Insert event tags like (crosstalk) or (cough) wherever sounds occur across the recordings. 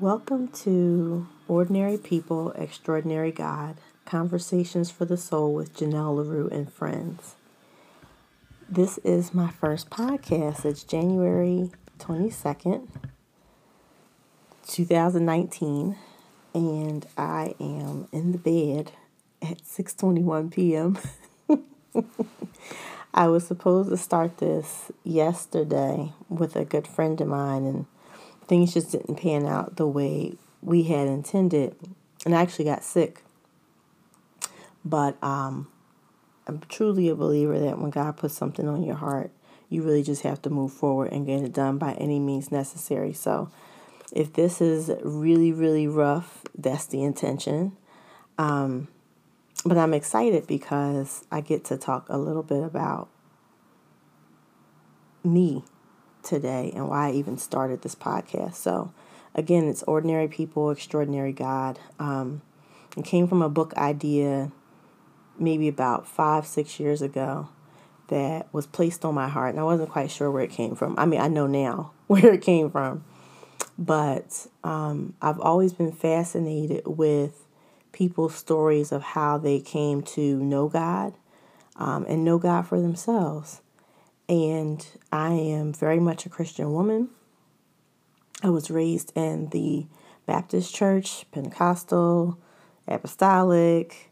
Welcome to Ordinary People, Extraordinary God Conversations for the Soul with Janelle LaRue and Friends. This is my first podcast. It's January 22nd, 2019, and I am in the bed at 6:21 p.m. (laughs) I was supposed to start this yesterday with a good friend of mine and things just didn't pan out the way we had intended. And I actually got sick. But um, I'm truly a believer that when God puts something on your heart, you really just have to move forward and get it done by any means necessary. So if this is really, really rough, that's the intention. Um, but I'm excited because I get to talk a little bit about me today and why I even started this podcast. So, again, it's Ordinary People, Extraordinary God. Um, it came from a book idea maybe about five, six years ago that was placed on my heart, and I wasn't quite sure where it came from. I mean, I know now (laughs) where it came from, but um, I've always been fascinated with people's stories of how they came to know God um, and know God for themselves. And I am very much a Christian woman. I was raised in the Baptist church, Pentecostal, Apostolic,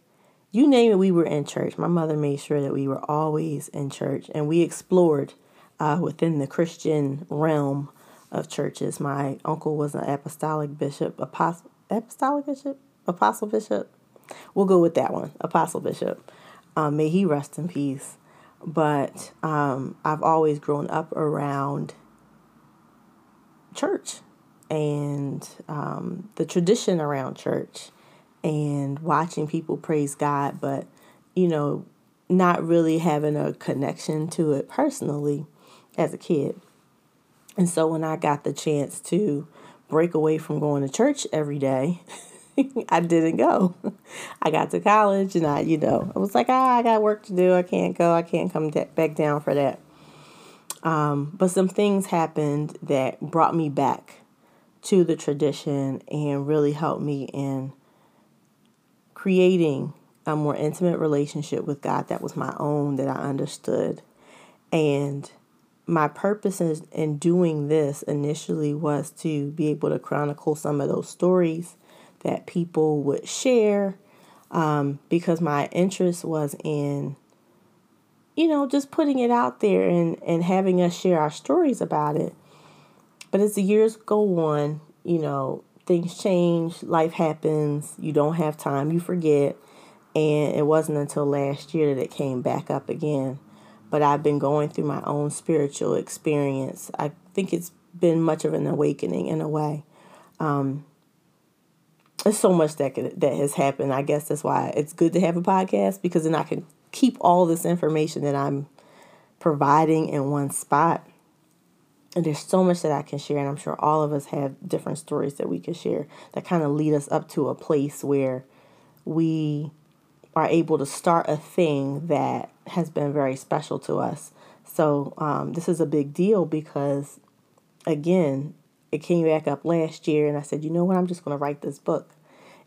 you name it, we were in church. My mother made sure that we were always in church and we explored uh, within the Christian realm of churches. My uncle was an apostolic bishop, apostle, apostolic bishop, apostle bishop. We'll go with that one, apostle bishop. Um, may he rest in peace but um, I've always grown up around church and um, the tradition around church and watching people praise God, but you know, not really having a connection to it personally as a kid. And so when I got the chance to break away from going to church every day (laughs) (laughs) I didn't go. (laughs) I got to college and I, you know, I was like, ah, I got work to do. I can't go. I can't come back down for that. Um, but some things happened that brought me back to the tradition and really helped me in creating a more intimate relationship with God that was my own, that I understood. And my purpose in, in doing this initially was to be able to chronicle some of those stories that people would share um, because my interest was in, you know, just putting it out there and, and having us share our stories about it. But as the years go on, you know, things change, life happens, you don't have time, you forget. And it wasn't until last year that it came back up again. But I've been going through my own spiritual experience. I think it's been much of an awakening in a way. Um, there's so much that could, that has happened. I guess that's why it's good to have a podcast because then I can keep all this information that I'm providing in one spot. And there's so much that I can share, and I'm sure all of us have different stories that we can share that kind of lead us up to a place where we are able to start a thing that has been very special to us. So, um, this is a big deal because, again, it came back up last year and I said, you know what, I'm just going to write this book.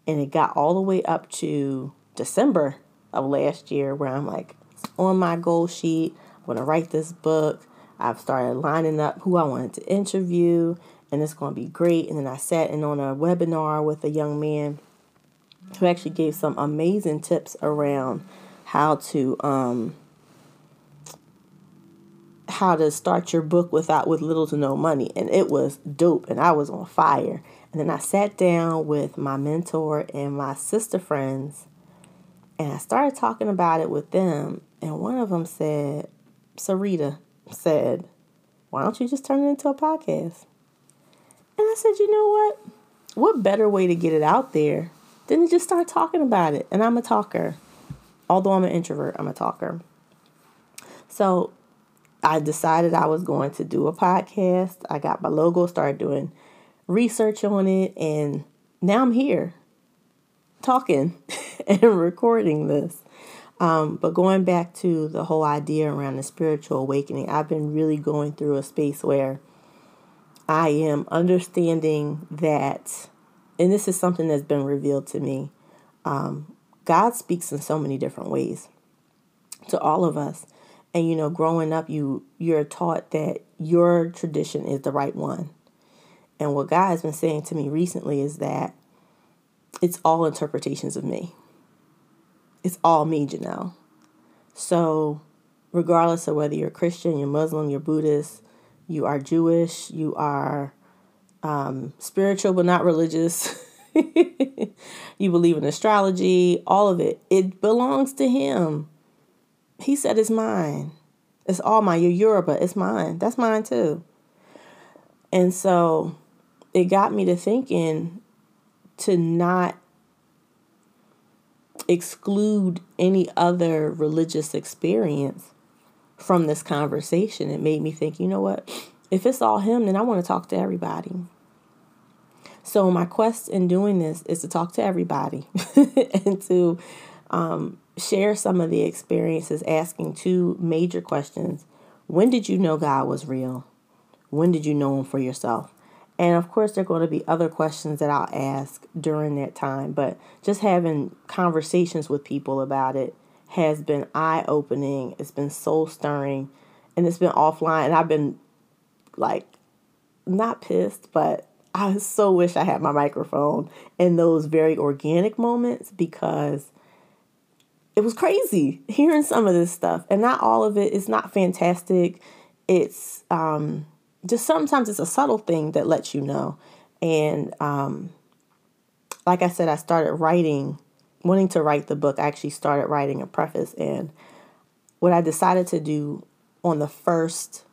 And it got all the way up to December of last year where I'm like, on my goal sheet, I'm going to write this book. I've started lining up who I wanted to interview and it's going to be great. And then I sat in on a webinar with a young man who actually gave some amazing tips around how to um, how to start your book without with little to no money and it was dope and I was on fire. And then I sat down with my mentor and my sister friends and I started talking about it with them and one of them said, Sarita said, "Why don't you just turn it into a podcast?" And I said, "You know what? What better way to get it out there than to just start talking about it?" And I'm a talker. Although I'm an introvert, I'm a talker. So I decided I was going to do a podcast. I got my logo, started doing research on it, and now I'm here talking (laughs) and recording this. Um, but going back to the whole idea around the spiritual awakening, I've been really going through a space where I am understanding that, and this is something that's been revealed to me. Um, God speaks in so many different ways to all of us. And you know, growing up, you you're taught that your tradition is the right one. And what God has been saying to me recently is that it's all interpretations of me. It's all me, Janelle. So, regardless of whether you're Christian, you're Muslim, you're Buddhist, you are Jewish, you are um, spiritual but not religious, (laughs) you believe in astrology, all of it, it belongs to Him. He said it's mine. It's all mine. You're Yoruba, it's mine. That's mine too. And so it got me to thinking to not exclude any other religious experience from this conversation. It made me think, you know what? If it's all him, then I want to talk to everybody. So my quest in doing this is to talk to everybody (laughs) and to um, share some of the experiences, asking two major questions. When did you know God was real? When did you know him for yourself? And of course, there are going to be other questions that I'll ask during that time, but just having conversations with people about it has been eye opening. It's been soul stirring, and it's been offline. And I've been like, not pissed, but I so wish I had my microphone in those very organic moments because it was crazy hearing some of this stuff. And not all of it is not fantastic. It's, um, just sometimes it's a subtle thing that lets you know. And um, like I said, I started writing, wanting to write the book. I actually started writing a preface. And what I decided to do on the first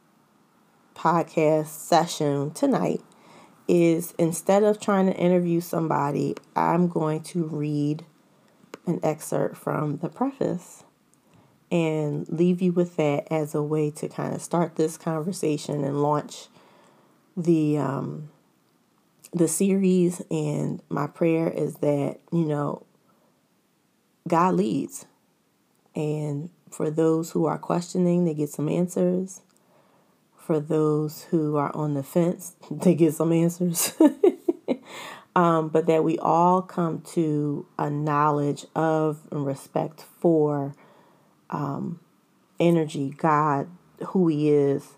podcast session tonight is instead of trying to interview somebody, I'm going to read an excerpt from the preface and leave you with that as a way to kind of start this conversation and launch the um, the series. And my prayer is that you know God leads, and for those who are questioning, they get some answers. For those who are on the fence, (laughs) they get some answers. (laughs) um, but that we all come to a knowledge of and respect for um, energy, God, who He is,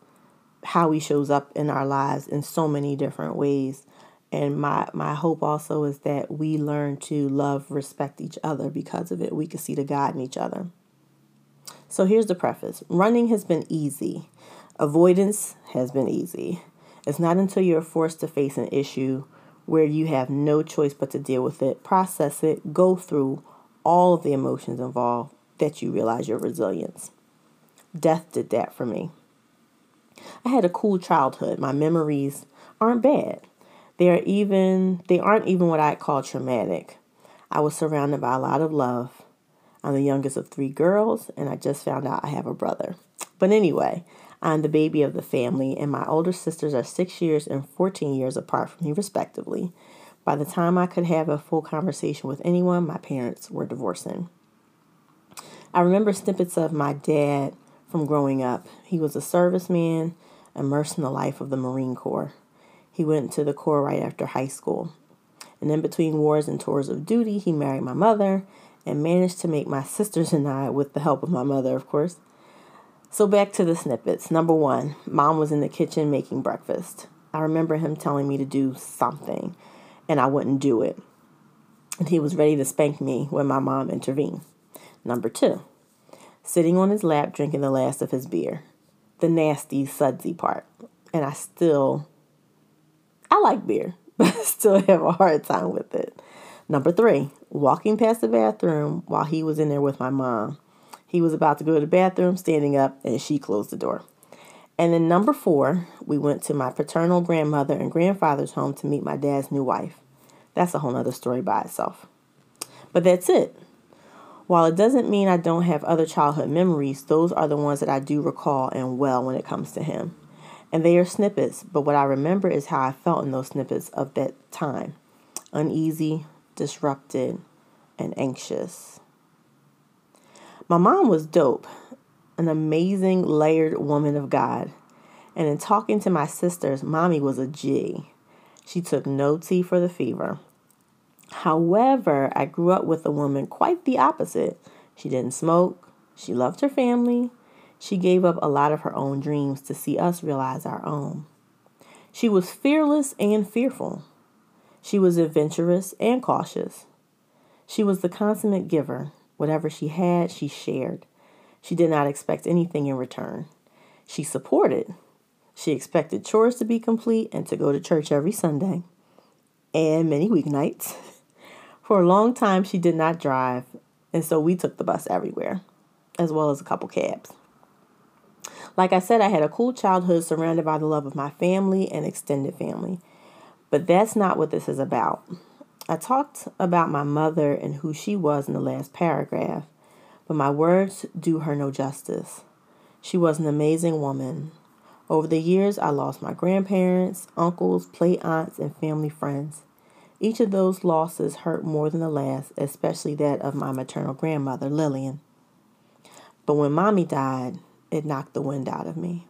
how He shows up in our lives in so many different ways. And my, my hope also is that we learn to love, respect each other because of it. We can see the God in each other. So here's the preface running has been easy, avoidance has been easy. It's not until you're forced to face an issue where you have no choice but to deal with it, process it, go through all of the emotions involved, that you realize your resilience. Death did that for me. I had a cool childhood. My memories aren't bad. They are even they aren't even what I'd call traumatic. I was surrounded by a lot of love. I'm the youngest of three girls, and I just found out I have a brother. But anyway, I'm the baby of the family, and my older sisters are six years and 14 years apart from me, respectively. By the time I could have a full conversation with anyone, my parents were divorcing. I remember snippets of my dad from growing up. He was a serviceman immersed in the life of the Marine Corps. He went to the Corps right after high school. And in between wars and tours of duty, he married my mother and managed to make my sisters and I, with the help of my mother, of course. So back to the snippets. Number one, mom was in the kitchen making breakfast. I remember him telling me to do something, and I wouldn't do it. And he was ready to spank me when my mom intervened. Number two, sitting on his lap drinking the last of his beer. The nasty, sudsy part. And I still, I like beer, (laughs) but I still have a hard time with it. Number three, walking past the bathroom while he was in there with my mom. He was about to go to the bathroom, standing up, and she closed the door. And then number four, we went to my paternal grandmother and grandfather's home to meet my dad's new wife. That's a whole other story by itself. But that's it. While it doesn't mean I don't have other childhood memories, those are the ones that I do recall and well when it comes to him. And they are snippets, but what I remember is how I felt in those snippets of that time uneasy, disrupted, and anxious. My mom was dope, an amazing, layered woman of God. And in talking to my sisters, mommy was a G. She took no tea for the fever. However, I grew up with a woman quite the opposite. She didn't smoke, she loved her family, she gave up a lot of her own dreams to see us realize our own. She was fearless and fearful. She was adventurous and cautious. She was the consummate giver. Whatever she had, she shared. She did not expect anything in return. She supported. She expected chores to be complete and to go to church every Sunday and many weeknights. (laughs) For a long time, she did not drive, and so we took the bus everywhere, as well as a couple cabs. Like I said, I had a cool childhood surrounded by the love of my family and extended family. But that's not what this is about. I talked about my mother and who she was in the last paragraph, but my words do her no justice. She was an amazing woman. Over the years, I lost my grandparents, uncles, play aunts, and family friends. Each of those losses hurt more than the last, especially that of my maternal grandmother, Lillian. But when mommy died, it knocked the wind out of me.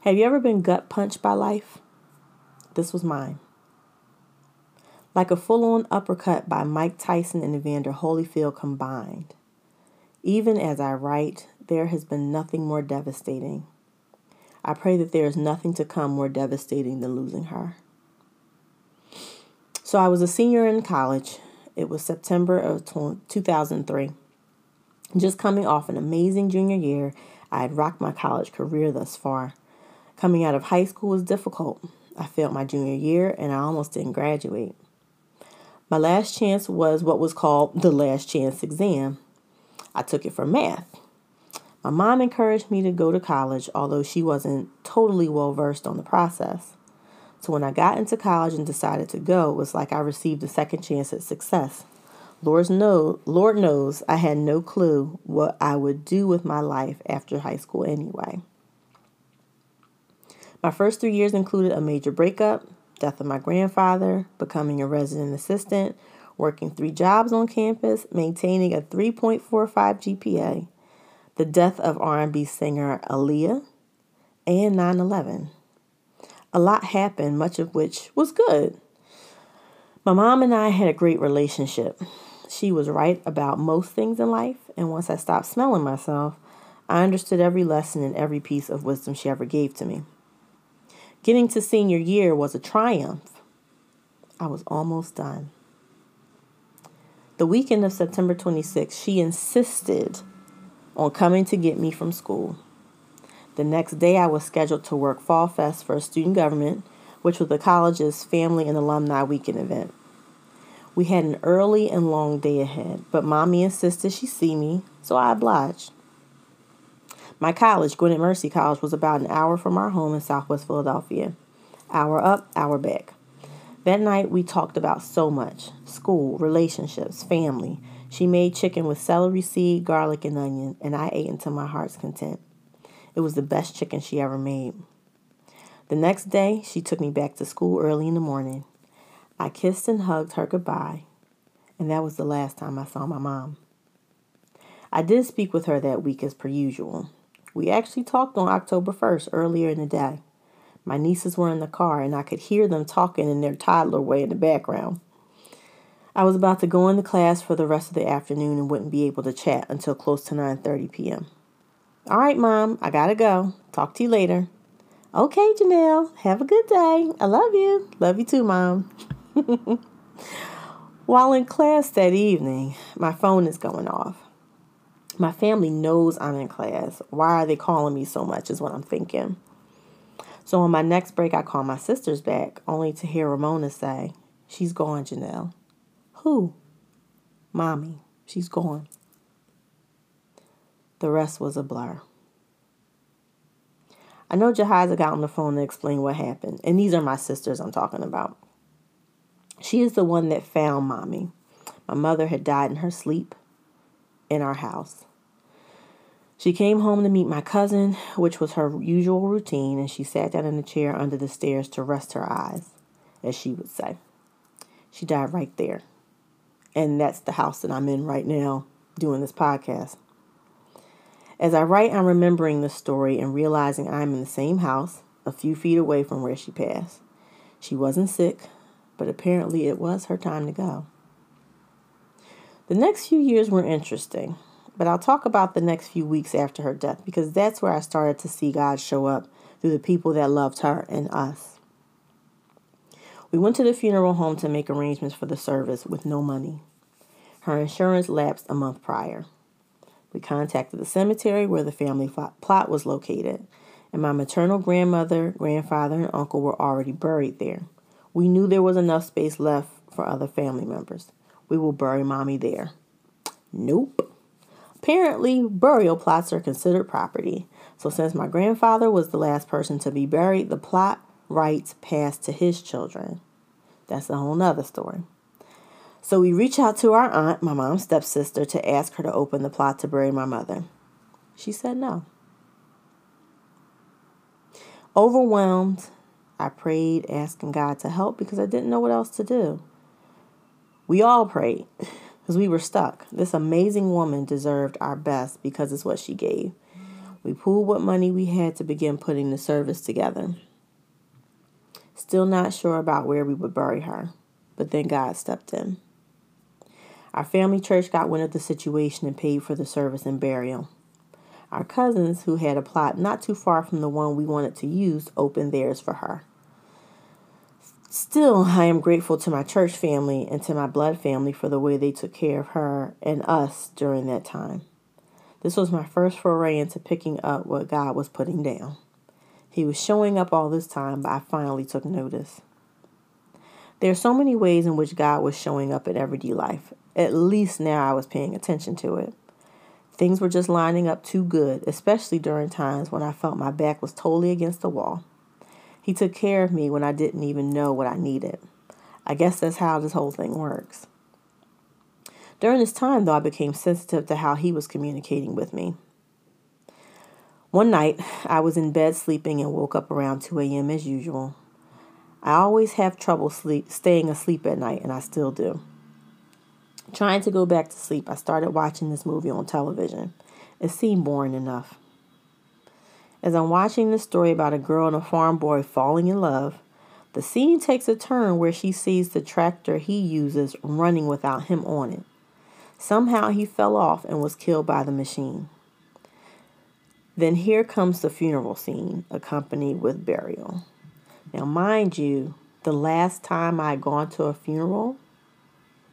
Have you ever been gut punched by life? This was mine. Like a full on uppercut by Mike Tyson and Evander Holyfield combined. Even as I write, there has been nothing more devastating. I pray that there is nothing to come more devastating than losing her. So I was a senior in college. It was September of 2003. Just coming off an amazing junior year, I had rocked my college career thus far. Coming out of high school was difficult. I failed my junior year and I almost didn't graduate. My last chance was what was called the last chance exam. I took it for math. My mom encouraged me to go to college, although she wasn't totally well versed on the process. So when I got into college and decided to go, it was like I received a second chance at success. Lord, know, Lord knows I had no clue what I would do with my life after high school anyway. My first three years included a major breakup, death of my grandfather, becoming a resident assistant, working three jobs on campus, maintaining a 3.45 GPA, the death of R&B singer Aaliyah, and 9/11. A lot happened, much of which was good. My mom and I had a great relationship. She was right about most things in life, and once I stopped smelling myself, I understood every lesson and every piece of wisdom she ever gave to me. Getting to senior year was a triumph. I was almost done. The weekend of September 26, she insisted on coming to get me from school. The next day, I was scheduled to work Fall Fest for a student government, which was the college's family and alumni weekend event. We had an early and long day ahead, but mommy insisted she see me, so I obliged. My college, Gwynedd Mercy College, was about an hour from our home in southwest Philadelphia. Hour up, hour back. That night we talked about so much school, relationships, family. She made chicken with celery seed, garlic, and onion, and I ate until my heart's content. It was the best chicken she ever made. The next day, she took me back to school early in the morning. I kissed and hugged her goodbye, and that was the last time I saw my mom. I did speak with her that week as per usual. We actually talked on October 1st earlier in the day. My nieces were in the car and I could hear them talking in their toddler way in the background. I was about to go into class for the rest of the afternoon and wouldn't be able to chat until close to 9:30 p.m. All right, mom, I got to go. Talk to you later. Okay, Janelle, have a good day. I love you. Love you too, mom. (laughs) While in class that evening, my phone is going off. My family knows I'm in class. Why are they calling me so much, is what I'm thinking. So on my next break, I call my sisters back, only to hear Ramona say, She's gone, Janelle. Who? Mommy. She's gone. The rest was a blur. I know Jahiza got on the phone to explain what happened, and these are my sisters I'm talking about. She is the one that found mommy. My mother had died in her sleep in our house. She came home to meet my cousin, which was her usual routine, and she sat down in a chair under the stairs to rest her eyes, as she would say. She died right there. And that's the house that I'm in right now doing this podcast. As I write, I'm remembering the story and realizing I'm in the same house, a few feet away from where she passed. She wasn't sick, but apparently it was her time to go. The next few years were interesting, but I'll talk about the next few weeks after her death because that's where I started to see God show up through the people that loved her and us. We went to the funeral home to make arrangements for the service with no money. Her insurance lapsed a month prior. We contacted the cemetery where the family plot was located, and my maternal grandmother, grandfather, and uncle were already buried there. We knew there was enough space left for other family members. We will bury mommy there. Nope. Apparently, burial plots are considered property. So, since my grandfather was the last person to be buried, the plot rights passed to his children. That's a whole nother story. So we reach out to our aunt, my mom's stepsister, to ask her to open the plot to bury my mother. She said no. Overwhelmed, I prayed, asking God to help because I didn't know what else to do. We all prayed because we were stuck. This amazing woman deserved our best because it's what she gave. We pooled what money we had to begin putting the service together. Still not sure about where we would bury her, but then God stepped in. Our family church got wind of the situation and paid for the service and burial. Our cousins, who had a plot not too far from the one we wanted to use, opened theirs for her. Still, I am grateful to my church family and to my blood family for the way they took care of her and us during that time. This was my first foray into picking up what God was putting down. He was showing up all this time, but I finally took notice. There are so many ways in which God was showing up in everyday life, at least now I was paying attention to it. Things were just lining up too good, especially during times when I felt my back was totally against the wall. He took care of me when I didn't even know what I needed. I guess that's how this whole thing works. During this time, though, I became sensitive to how he was communicating with me. One night, I was in bed sleeping and woke up around 2 a.m. as usual. I always have trouble sleep, staying asleep at night, and I still do. Trying to go back to sleep, I started watching this movie on television. It seemed boring enough. As I'm watching this story about a girl and a farm boy falling in love, the scene takes a turn where she sees the tractor he uses running without him on it. Somehow he fell off and was killed by the machine. Then here comes the funeral scene, accompanied with burial. Now, mind you, the last time I'd gone to a funeral,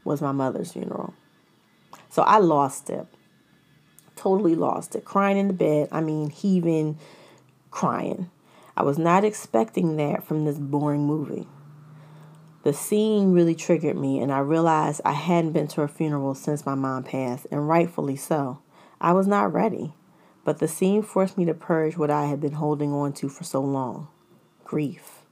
was my mother's funeral. So I lost it. Totally lost it. Crying in the bed. I mean, heaving, crying. I was not expecting that from this boring movie. The scene really triggered me, and I realized I hadn't been to a funeral since my mom passed, and rightfully so. I was not ready, but the scene forced me to purge what I had been holding on to for so long grief.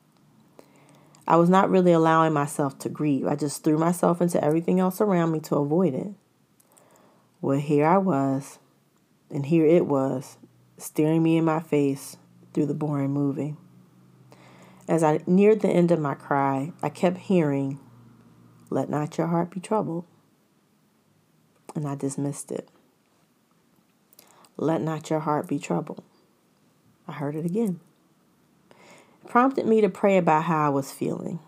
I was not really allowing myself to grieve. I just threw myself into everything else around me to avoid it. Well, here I was, and here it was, staring me in my face through the boring movie. As I neared the end of my cry, I kept hearing, Let not your heart be troubled. And I dismissed it. Let not your heart be troubled. I heard it again It prompted me to pray about how I was feeling.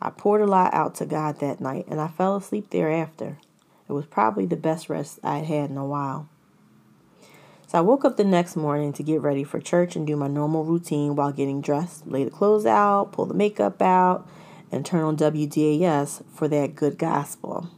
I poured a lot out to God that night, and I fell asleep thereafter. It was probably the best rest I had had in a while. So I woke up the next morning to get ready for church and do my normal routine while getting dressed, lay the clothes out, pull the makeup out, and turn on WDAS for that good gospel.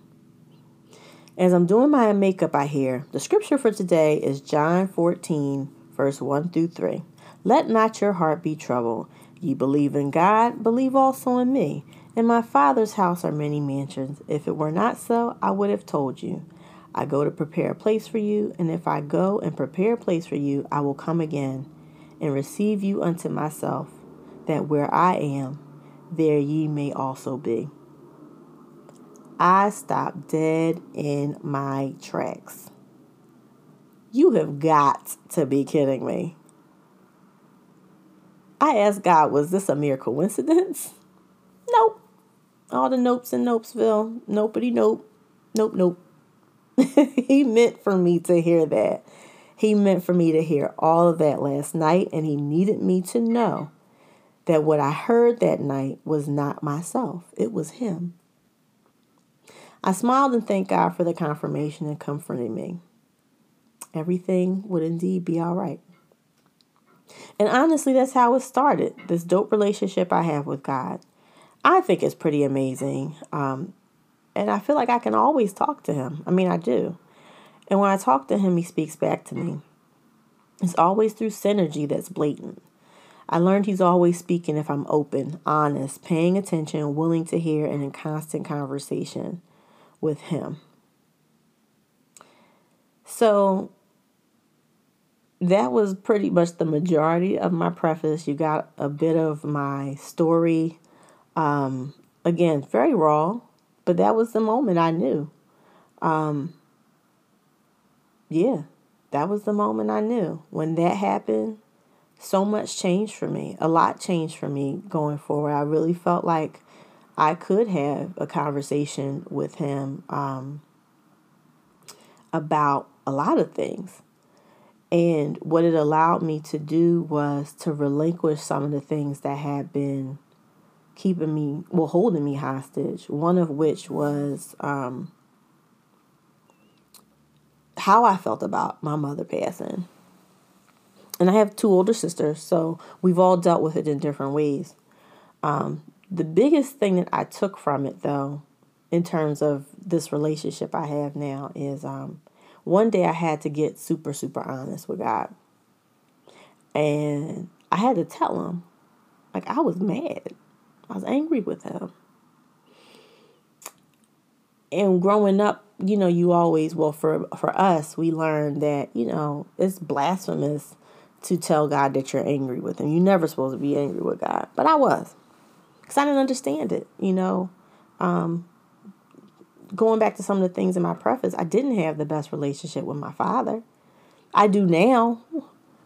As I'm doing my makeup, I hear the scripture for today is John 14, verse 1 through 3. Let not your heart be troubled. Ye believe in God, believe also in me. In my Father's house are many mansions. If it were not so, I would have told you. I go to prepare a place for you, and if I go and prepare a place for you, I will come again and receive you unto myself, that where I am, there ye may also be. I stopped dead in my tracks. You have got to be kidding me. I asked God, was this a mere coincidence? (laughs) Nope. All the nopes in Nopesville. Nopety nope. Nope, nope. (laughs) he meant for me to hear that. He meant for me to hear all of that last night, and He needed me to know that what I heard that night was not myself, it was Him. I smiled and thanked God for the confirmation and comforting me. Everything would indeed be all right. And honestly, that's how it started this dope relationship I have with God. I think it's pretty amazing. Um, and I feel like I can always talk to Him. I mean, I do. And when I talk to Him, He speaks back to me. It's always through synergy that's blatant. I learned He's always speaking if I'm open, honest, paying attention, willing to hear, and in constant conversation with Him. So that was pretty much the majority of my preface. You got a bit of my story. Um, again, very raw, but that was the moment I knew. Um, yeah, that was the moment I knew. When that happened, so much changed for me. A lot changed for me going forward. I really felt like I could have a conversation with him um, about a lot of things. And what it allowed me to do was to relinquish some of the things that had been keeping me, well, holding me hostage. One of which was um, how I felt about my mother passing. And I have two older sisters, so we've all dealt with it in different ways. Um, the biggest thing that I took from it, though, in terms of this relationship I have now, is um, one day I had to get super, super honest with God. And I had to tell him, like, I was mad. I was angry with him. And growing up, you know, you always, well, for, for us, we learned that, you know, it's blasphemous to tell God that you're angry with him. You're never supposed to be angry with God. But I was. Because I didn't understand it, you know. Um, going back to some of the things in my preface, I didn't have the best relationship with my father. I do now,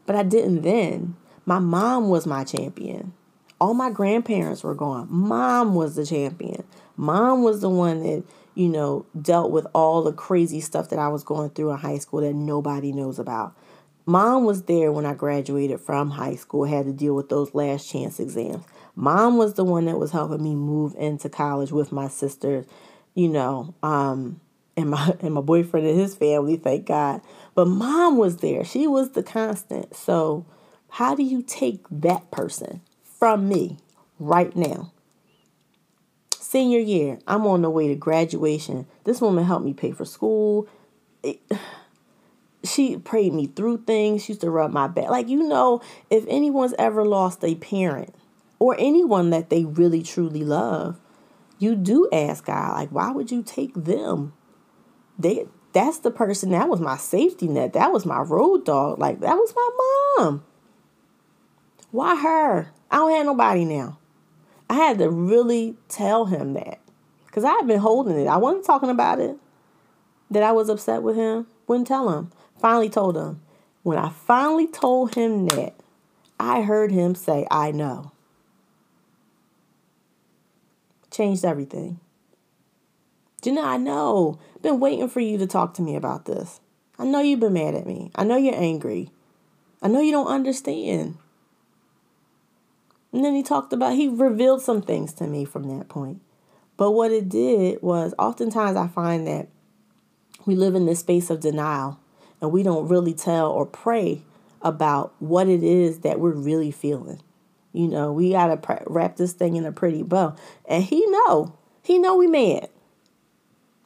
but I didn't then. My mom was my champion. All my grandparents were gone. Mom was the champion. Mom was the one that, you know, dealt with all the crazy stuff that I was going through in high school that nobody knows about. Mom was there when I graduated from high school, had to deal with those last chance exams. Mom was the one that was helping me move into college with my sisters you know, um, and my (laughs) and my boyfriend and his family, thank God. But mom was there. She was the constant. So how do you take that person from me right now? Senior year, I'm on the way to graduation. This woman helped me pay for school. It, (sighs) she prayed me through things. She used to rub my back. Like, you know, if anyone's ever lost a parent or anyone that they really truly love, you do ask God, like, why would you take them? They that's the person that was my safety net. That was my road dog. Like that was my mom. Why her? I don't have nobody now. I had to really tell him that. Because I had been holding it. I wasn't talking about it. That I was upset with him. Wouldn't tell him. Finally told him. When I finally told him that, I heard him say, I know changed everything. Jenna, I know. Been waiting for you to talk to me about this. I know you've been mad at me. I know you're angry. I know you don't understand. And then he talked about, he revealed some things to me from that point. But what it did was, oftentimes I find that we live in this space of denial and we don't really tell or pray about what it is that we're really feeling. You know, we gotta pr- wrap this thing in a pretty bow. And he know, he know we mad.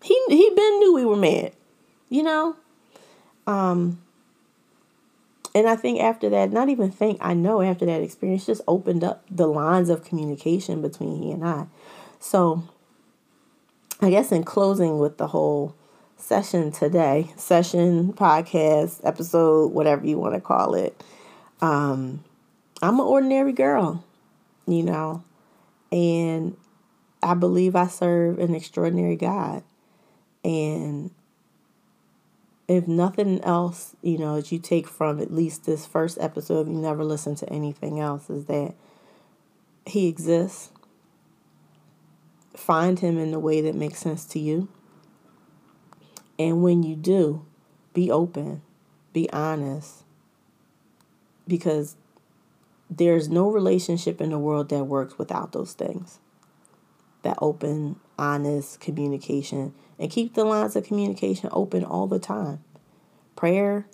He he been knew we were mad. You know, um. And I think after that, not even think I know after that experience, just opened up the lines of communication between he and I. So, I guess in closing with the whole session today, session, podcast, episode, whatever you want to call it. Um, I'm an ordinary girl, you know, and I believe I serve an extraordinary God. And if nothing else, you know, that you take from at least this first episode, if you never listen to anything else, is that He exists. Find Him in the way that makes sense to you. And when you do, be open. be honest because there's no relationship in the world that works without those things that open honest communication and keep the lines of communication open all the time prayer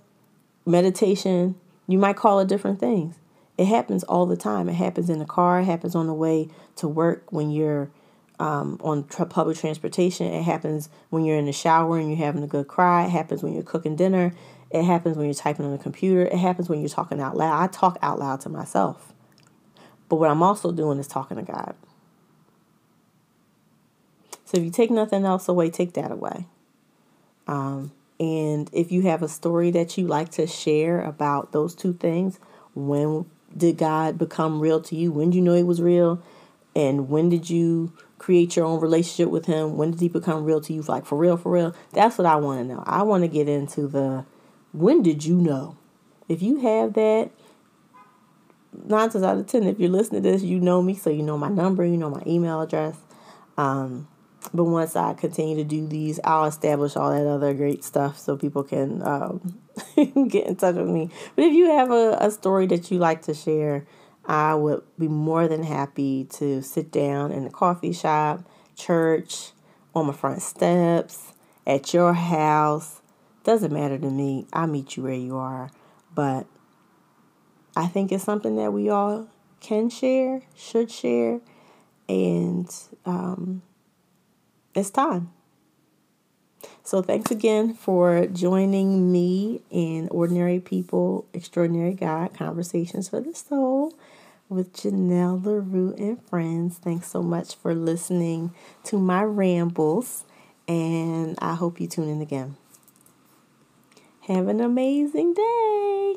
meditation you might call it different things it happens all the time it happens in the car it happens on the way to work when you're um, on tra- public transportation it happens when you're in the shower and you're having a good cry it happens when you're cooking dinner it happens when you're typing on the computer. It happens when you're talking out loud. I talk out loud to myself. But what I'm also doing is talking to God. So if you take nothing else away, take that away. Um, and if you have a story that you like to share about those two things, when did God become real to you? When did you know He was real? And when did you create your own relationship with Him? When did He become real to you? Like for real, for real? That's what I want to know. I want to get into the when did you know? If you have that, nine times out of ten, if you're listening to this, you know me, so you know my number, you know my email address. Um, but once I continue to do these, I'll establish all that other great stuff so people can um, (laughs) get in touch with me. But if you have a, a story that you like to share, I would be more than happy to sit down in the coffee shop, church, on my front steps, at your house, doesn't matter to me. I'll meet you where you are. But I think it's something that we all can share, should share, and um, it's time. So, thanks again for joining me in Ordinary People, Extraordinary God Conversations for the Soul with Janelle LaRue and friends. Thanks so much for listening to my rambles, and I hope you tune in again. Have an amazing day.